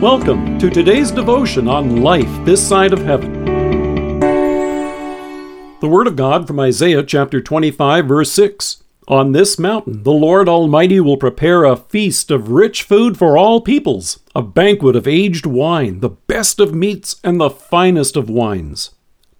Welcome to today's devotion on life this side of heaven. The Word of God from Isaiah chapter 25, verse 6. On this mountain the Lord Almighty will prepare a feast of rich food for all peoples, a banquet of aged wine, the best of meats and the finest of wines.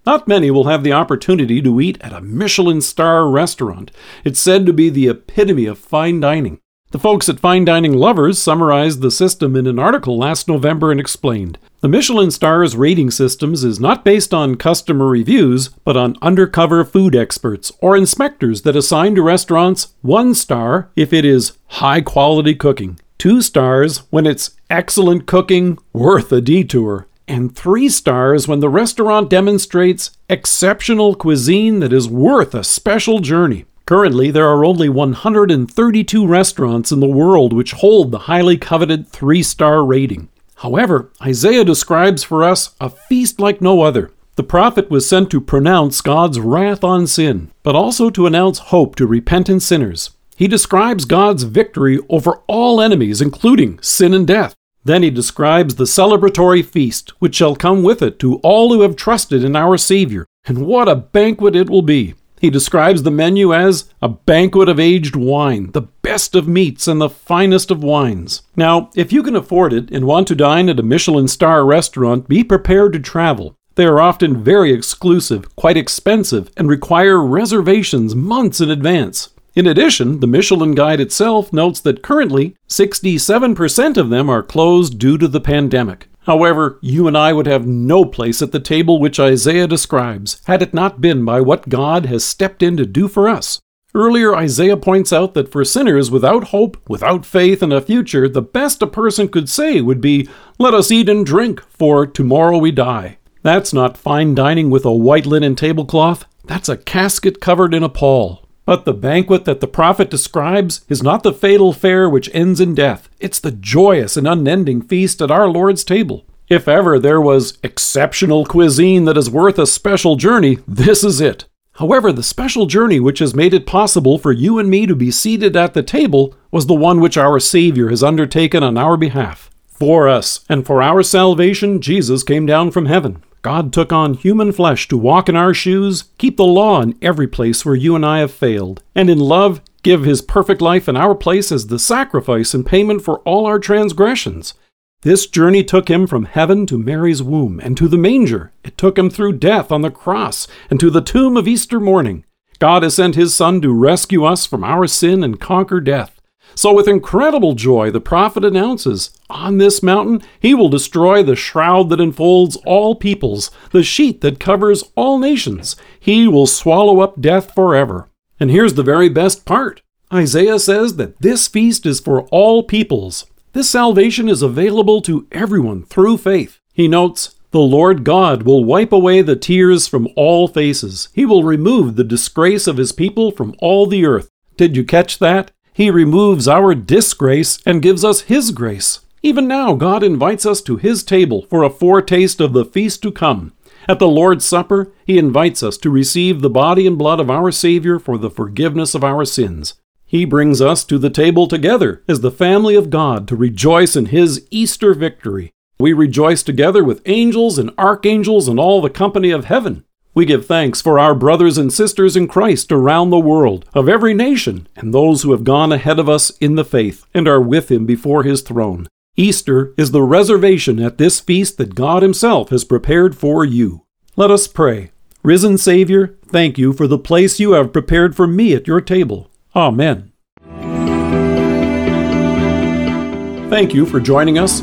Not many will have the opportunity to eat at a Michelin star restaurant. It's said to be the epitome of fine dining. The folks at Fine Dining Lovers summarized the system in an article last November and explained The Michelin Stars rating systems is not based on customer reviews, but on undercover food experts or inspectors that assign to restaurants one star if it is high quality cooking, two stars when it's excellent cooking, worth a detour, and three stars when the restaurant demonstrates exceptional cuisine that is worth a special journey. Currently, there are only 132 restaurants in the world which hold the highly coveted three star rating. However, Isaiah describes for us a feast like no other. The prophet was sent to pronounce God's wrath on sin, but also to announce hope to repentant sinners. He describes God's victory over all enemies, including sin and death. Then he describes the celebratory feast which shall come with it to all who have trusted in our Savior. And what a banquet it will be! He describes the menu as a banquet of aged wine, the best of meats and the finest of wines. Now, if you can afford it and want to dine at a Michelin star restaurant, be prepared to travel. They are often very exclusive, quite expensive, and require reservations months in advance. In addition, the Michelin Guide itself notes that currently 67% of them are closed due to the pandemic. However, you and I would have no place at the table which Isaiah describes had it not been by what God has stepped in to do for us. Earlier, Isaiah points out that for sinners without hope, without faith in a future, the best a person could say would be, Let us eat and drink, for tomorrow we die. That's not fine dining with a white linen tablecloth, that's a casket covered in a pall. But the banquet that the prophet describes is not the fatal fare which ends in death. It's the joyous and unending feast at our Lord's table. If ever there was exceptional cuisine that is worth a special journey, this is it. However, the special journey which has made it possible for you and me to be seated at the table was the one which our Savior has undertaken on our behalf. For us and for our salvation, Jesus came down from heaven. God took on human flesh to walk in our shoes, keep the law in every place where you and I have failed, and in love give his perfect life in our place as the sacrifice and payment for all our transgressions. This journey took him from heaven to Mary's womb and to the manger. It took him through death on the cross and to the tomb of Easter morning. God has sent his Son to rescue us from our sin and conquer death. So, with incredible joy, the prophet announces On this mountain he will destroy the shroud that enfolds all peoples, the sheet that covers all nations. He will swallow up death forever. And here's the very best part Isaiah says that this feast is for all peoples. This salvation is available to everyone through faith. He notes, the Lord God will wipe away the tears from all faces. He will remove the disgrace of his people from all the earth. Did you catch that? He removes our disgrace and gives us His grace. Even now, God invites us to His table for a foretaste of the feast to come. At the Lord's Supper, He invites us to receive the body and blood of our Savior for the forgiveness of our sins. He brings us to the table together as the family of God to rejoice in His Easter victory. We rejoice together with angels and archangels and all the company of heaven. We give thanks for our brothers and sisters in Christ around the world, of every nation, and those who have gone ahead of us in the faith and are with Him before His throne. Easter is the reservation at this feast that God Himself has prepared for you. Let us pray. Risen Savior, thank you for the place you have prepared for me at your table. Amen. Thank you for joining us